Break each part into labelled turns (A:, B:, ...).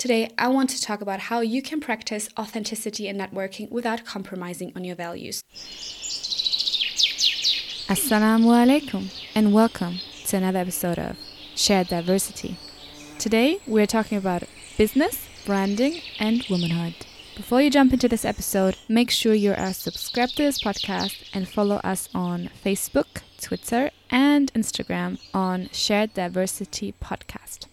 A: Today, I want to talk about how you can practice authenticity in networking without compromising on your values.
B: Assalamu alaikum, and welcome to another episode of Shared Diversity. Today, we're talking about business, branding, and womanhood. Before you jump into this episode, make sure you are subscribed to this podcast and follow us on Facebook, Twitter, and Instagram on Shared Diversity Podcast.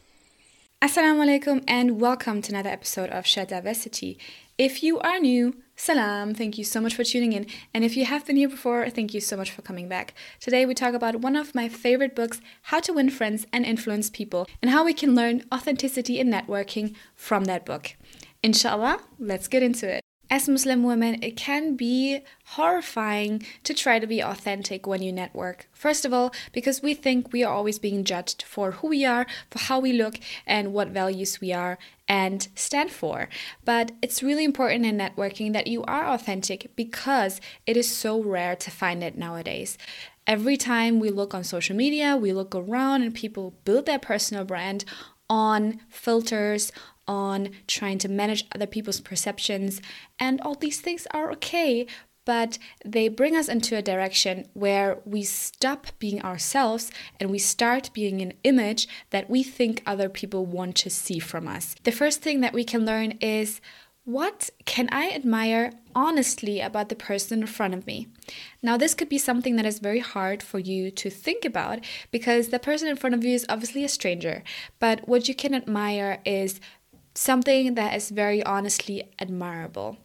A: Assalamu alaikum and welcome to another episode of Shared Diversity. If you are new, salam, thank you so much for tuning in. And if you have been here before, thank you so much for coming back. Today we talk about one of my favorite books, How to Win Friends and Influence People, and how we can learn authenticity in networking from that book. Inshallah, let's get into it. As Muslim women, it can be horrifying to try to be authentic when you network. First of all, because we think we are always being judged for who we are, for how we look, and what values we are and stand for. But it's really important in networking that you are authentic because it is so rare to find it nowadays. Every time we look on social media, we look around and people build their personal brand on filters, on trying to manage other people's perceptions. And all these things are okay, but they bring us into a direction where we stop being ourselves and we start being an image that we think other people want to see from us. The first thing that we can learn is what can I admire honestly about the person in front of me? Now, this could be something that is very hard for you to think about because the person in front of you is obviously a stranger. But what you can admire is something that is very honestly admirable.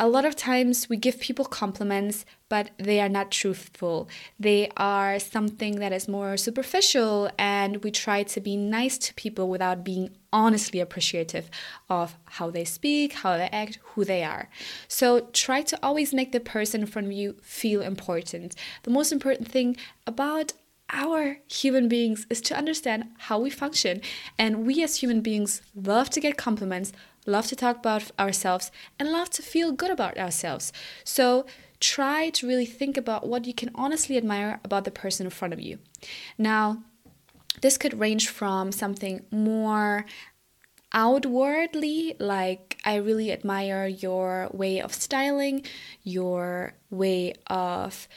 A: A lot of times we give people compliments, but they are not truthful. They are something that is more superficial, and we try to be nice to people without being honestly appreciative of how they speak, how they act, who they are. So try to always make the person in front of you feel important. The most important thing about our human beings is to understand how we function. And we as human beings love to get compliments, love to talk about ourselves, and love to feel good about ourselves. So try to really think about what you can honestly admire about the person in front of you. Now, this could range from something more outwardly, like I really admire your way of styling, your way of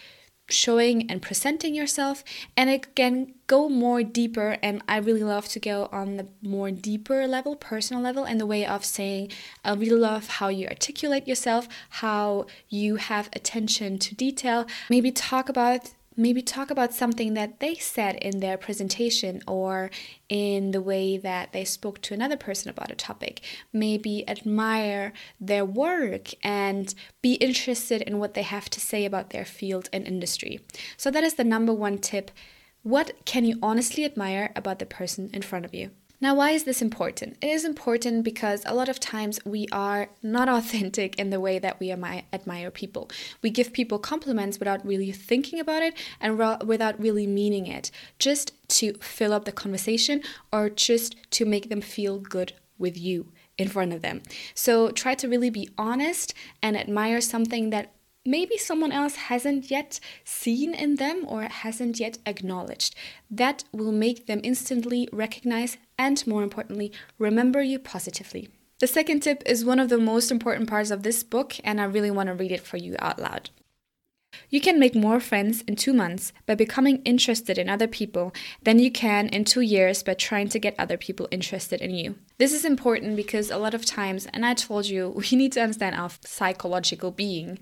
A: showing and presenting yourself. And it can go more deeper and i really love to go on the more deeper level personal level and the way of saying i really love how you articulate yourself how you have attention to detail. Maybe talk about maybe talk about something that they said in their presentation or in the way that they spoke to another person about a topic. Maybe admire their work and be interested in what they have to say about their field and industry. So, that is the number one tip. What can you honestly admire about the person in front of you? Now, why is this important? It is important because a lot of times we are not authentic in the way that we admire people. We give people compliments without really thinking about it and without really meaning it, just to fill up the conversation or just to make them feel good with you in front of them. So try to really be honest and admire something that maybe someone else hasn't yet seen in them or hasn't yet acknowledged. That will make them instantly recognize and, more importantly, remember you positively. The second tip is one of the most important parts of this book, and I really want to read it for you out loud. You can make more friends in two months by becoming interested in other people than you can in two years by trying to get other people interested in you. This is important because a lot of times, and I told you, we need to understand our psychological being,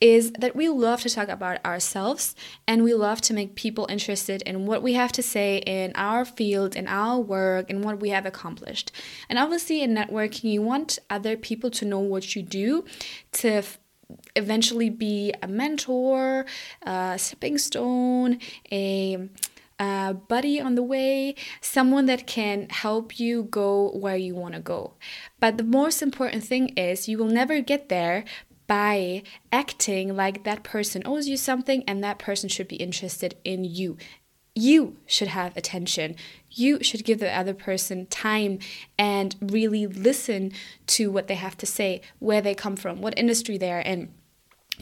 A: is that we love to talk about ourselves and we love to make people interested in what we have to say in our field, in our work, and what we have accomplished. And obviously, in networking, you want other people to know what you do, to eventually be a mentor, a stepping stone, a a buddy on the way, someone that can help you go where you want to go. But the most important thing is you will never get there by acting like that person owes you something and that person should be interested in you. You should have attention. You should give the other person time and really listen to what they have to say, where they come from, what industry they are in.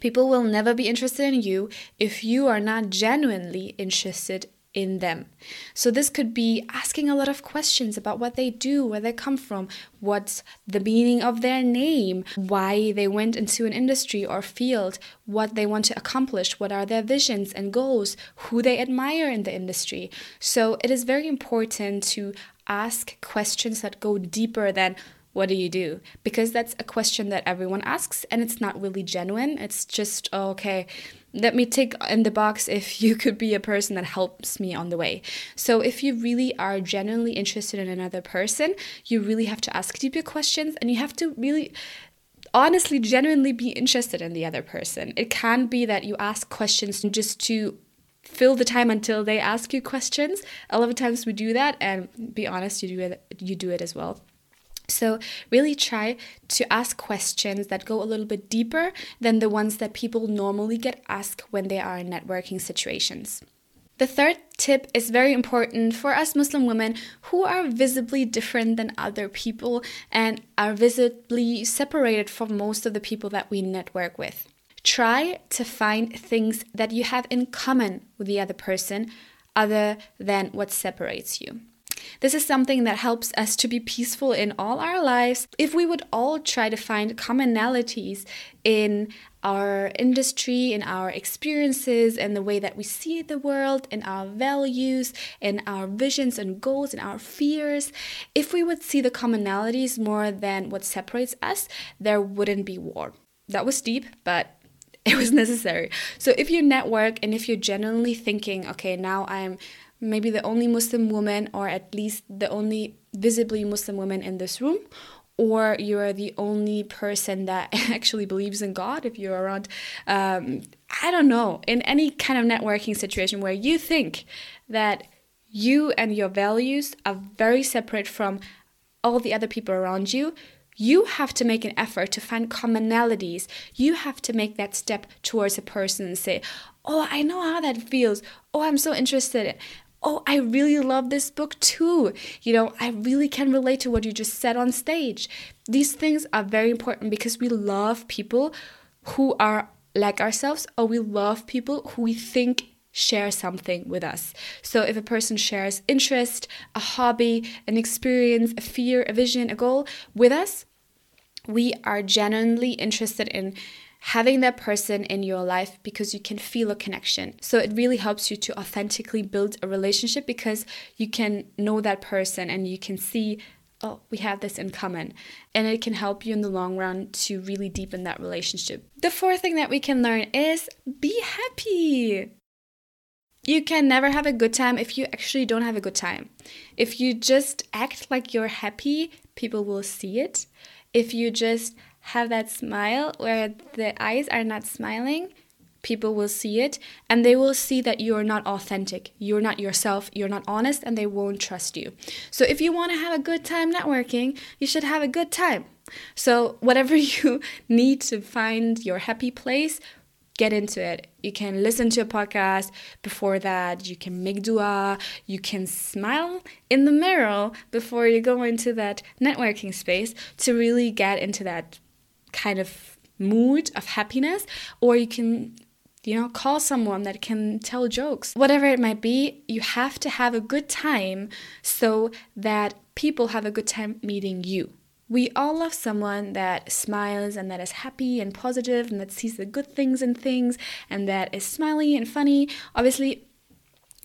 A: People will never be interested in you if you are not genuinely interested in them. So, this could be asking a lot of questions about what they do, where they come from, what's the meaning of their name, why they went into an industry or field, what they want to accomplish, what are their visions and goals, who they admire in the industry. So, it is very important to ask questions that go deeper than what do you do? Because that's a question that everyone asks and it's not really genuine. It's just, oh, okay, let me tick in the box if you could be a person that helps me on the way. So, if you really are genuinely interested in another person, you really have to ask deeper questions and you have to really honestly, genuinely be interested in the other person. It can be that you ask questions just to fill the time until they ask you questions. A lot of times we do that, and be honest, you do it. You do it as well. So, really try to ask questions that go a little bit deeper than the ones that people normally get asked when they are in networking situations. The third tip is very important for us Muslim women who are visibly different than other people and are visibly separated from most of the people that we network with. Try to find things that you have in common with the other person other than what separates you. This is something that helps us to be peaceful in all our lives. If we would all try to find commonalities in our industry, in our experiences, in the way that we see the world, in our values, in our visions and goals, in our fears, if we would see the commonalities more than what separates us, there wouldn't be war. That was deep, but it was necessary. So if you network and if you're genuinely thinking, okay, now I'm maybe the only Muslim woman, or at least the only visibly Muslim woman in this room, or you're the only person that actually believes in God if you're around, um, I don't know, in any kind of networking situation where you think that you and your values are very separate from all the other people around you, you have to make an effort to find commonalities. You have to make that step towards a person and say, Oh, I know how that feels. Oh, I'm so interested oh, I really love this book too. You know, I really can relate to what you just said on stage. These things are very important because we love people who are like ourselves, or we love people who we think share something with us. So if a person shares interest, a hobby, an experience, a fear, a vision, a goal with us, we are genuinely interested in having that person in your life because you can feel a connection. So it really helps you to authentically build a relationship because you can know that person and you can see, oh, we have this in common. And it can help you in the long run to really deepen that relationship. The fourth thing that we can learn is be happy. You can never have a good time if you actually don't have a good time. If you just act like you're happy, people will see it. If you just have that smile where the eyes are not smiling, people will see it and they will see that you're not authentic. You're not yourself, you're not honest, and they won't trust you. So, if you want to have a good time networking, you should have a good time. So, whatever you need to find your happy place, get into it. You can listen to a podcast before that, you can make dua, you can smile in the mirror before you go into that networking space to really get into that kind of mood of happiness or you can you know call someone that can tell jokes. Whatever it might be you have to have a good time so that people have a good time meeting you. We all love someone that smiles and that is happy and positive and that sees the good things in things and that is smiley and funny. Obviously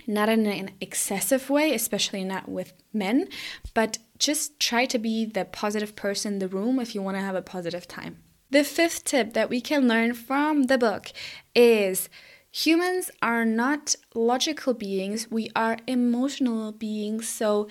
A: not in an excessive way especially not with men but just try to be the positive person in the room if you want to have a positive time. The fifth tip that we can learn from the book is humans are not logical beings, we are emotional beings. So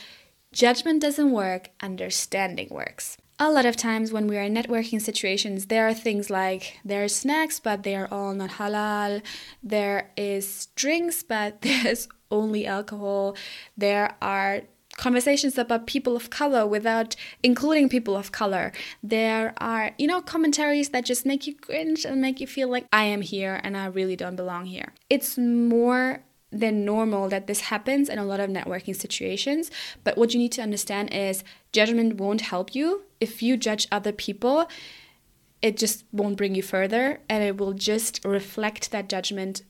A: judgment doesn't work, understanding works. A lot of times when we are in networking situations, there are things like there are snacks, but they are all not halal. There is drinks, but there's only alcohol. There are conversations about people of color without including people of color. There are, you know, commentaries that just make you cringe and make you feel like I am here and I really don't belong here. It's more than normal that this happens in a lot of networking situations. But what you need to understand is judgment won't help you. If you judge other people, it just won't bring you further and it will just reflect that judgment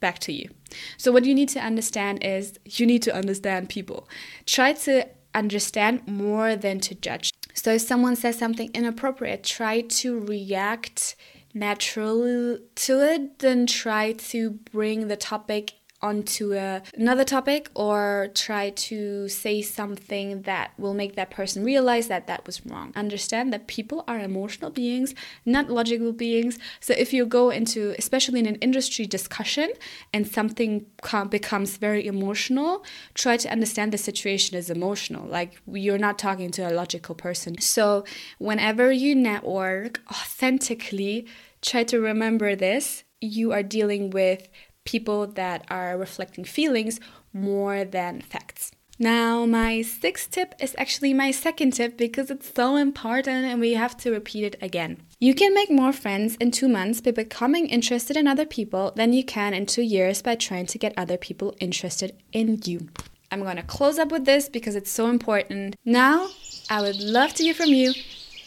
A: back to you. So, what you need to understand is you need to understand people. Try to understand more than to judge. So, if someone says something inappropriate, try to react naturally to it, then try to bring the topic onto a, another topic or try to say something that will make that person realize that that was wrong. Understand that people are emotional beings, not logical beings. So if you go into, especially in an industry discussion, and something becomes very emotional, try to understand the situation is emotional. Like you're not talking to a logical person. So whenever you network authentically, try to remember this. You are dealing with people that are reflecting feelings more than facts. Now, my sixth tip is actually my second tip because it's so important and we have to repeat it again. You can make more friends in two months by becoming interested in other people than you can in two years by trying to get other people interested in you. I'm to close up with this because it's so important. Now, I would love to hear from you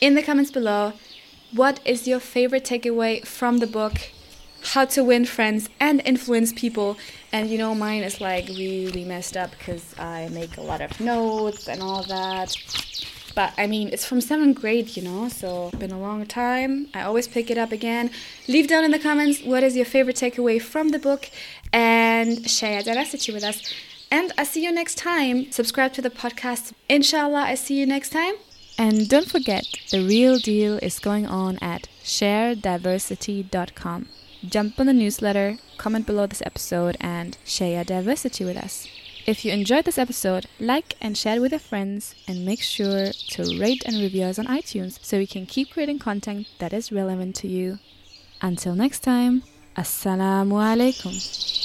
A: in the comments below. What is your favorite takeaway from the book? How to win friends and influence people. And you know, mine is like really messed up because I make a lot of notes and all that. But I mean, it's from seventh grade, you know, so been a long time. I always pick it up again. Leave down in the comments what is your favorite takeaway from the book and share that message with us. And I see you next time. Subscribe to the podcast. Inshallah, I see you next time.
B: And don't forget, the real deal is going on at sharediversity.com. Jump on the newsletter, comment below this episode, and share your diversity with us. If you enjoyed this episode, like and share it with your friends, and make sure to rate and review us on iTunes so we can keep creating content that is relevant to you. Until next time, Assalamu alaikum.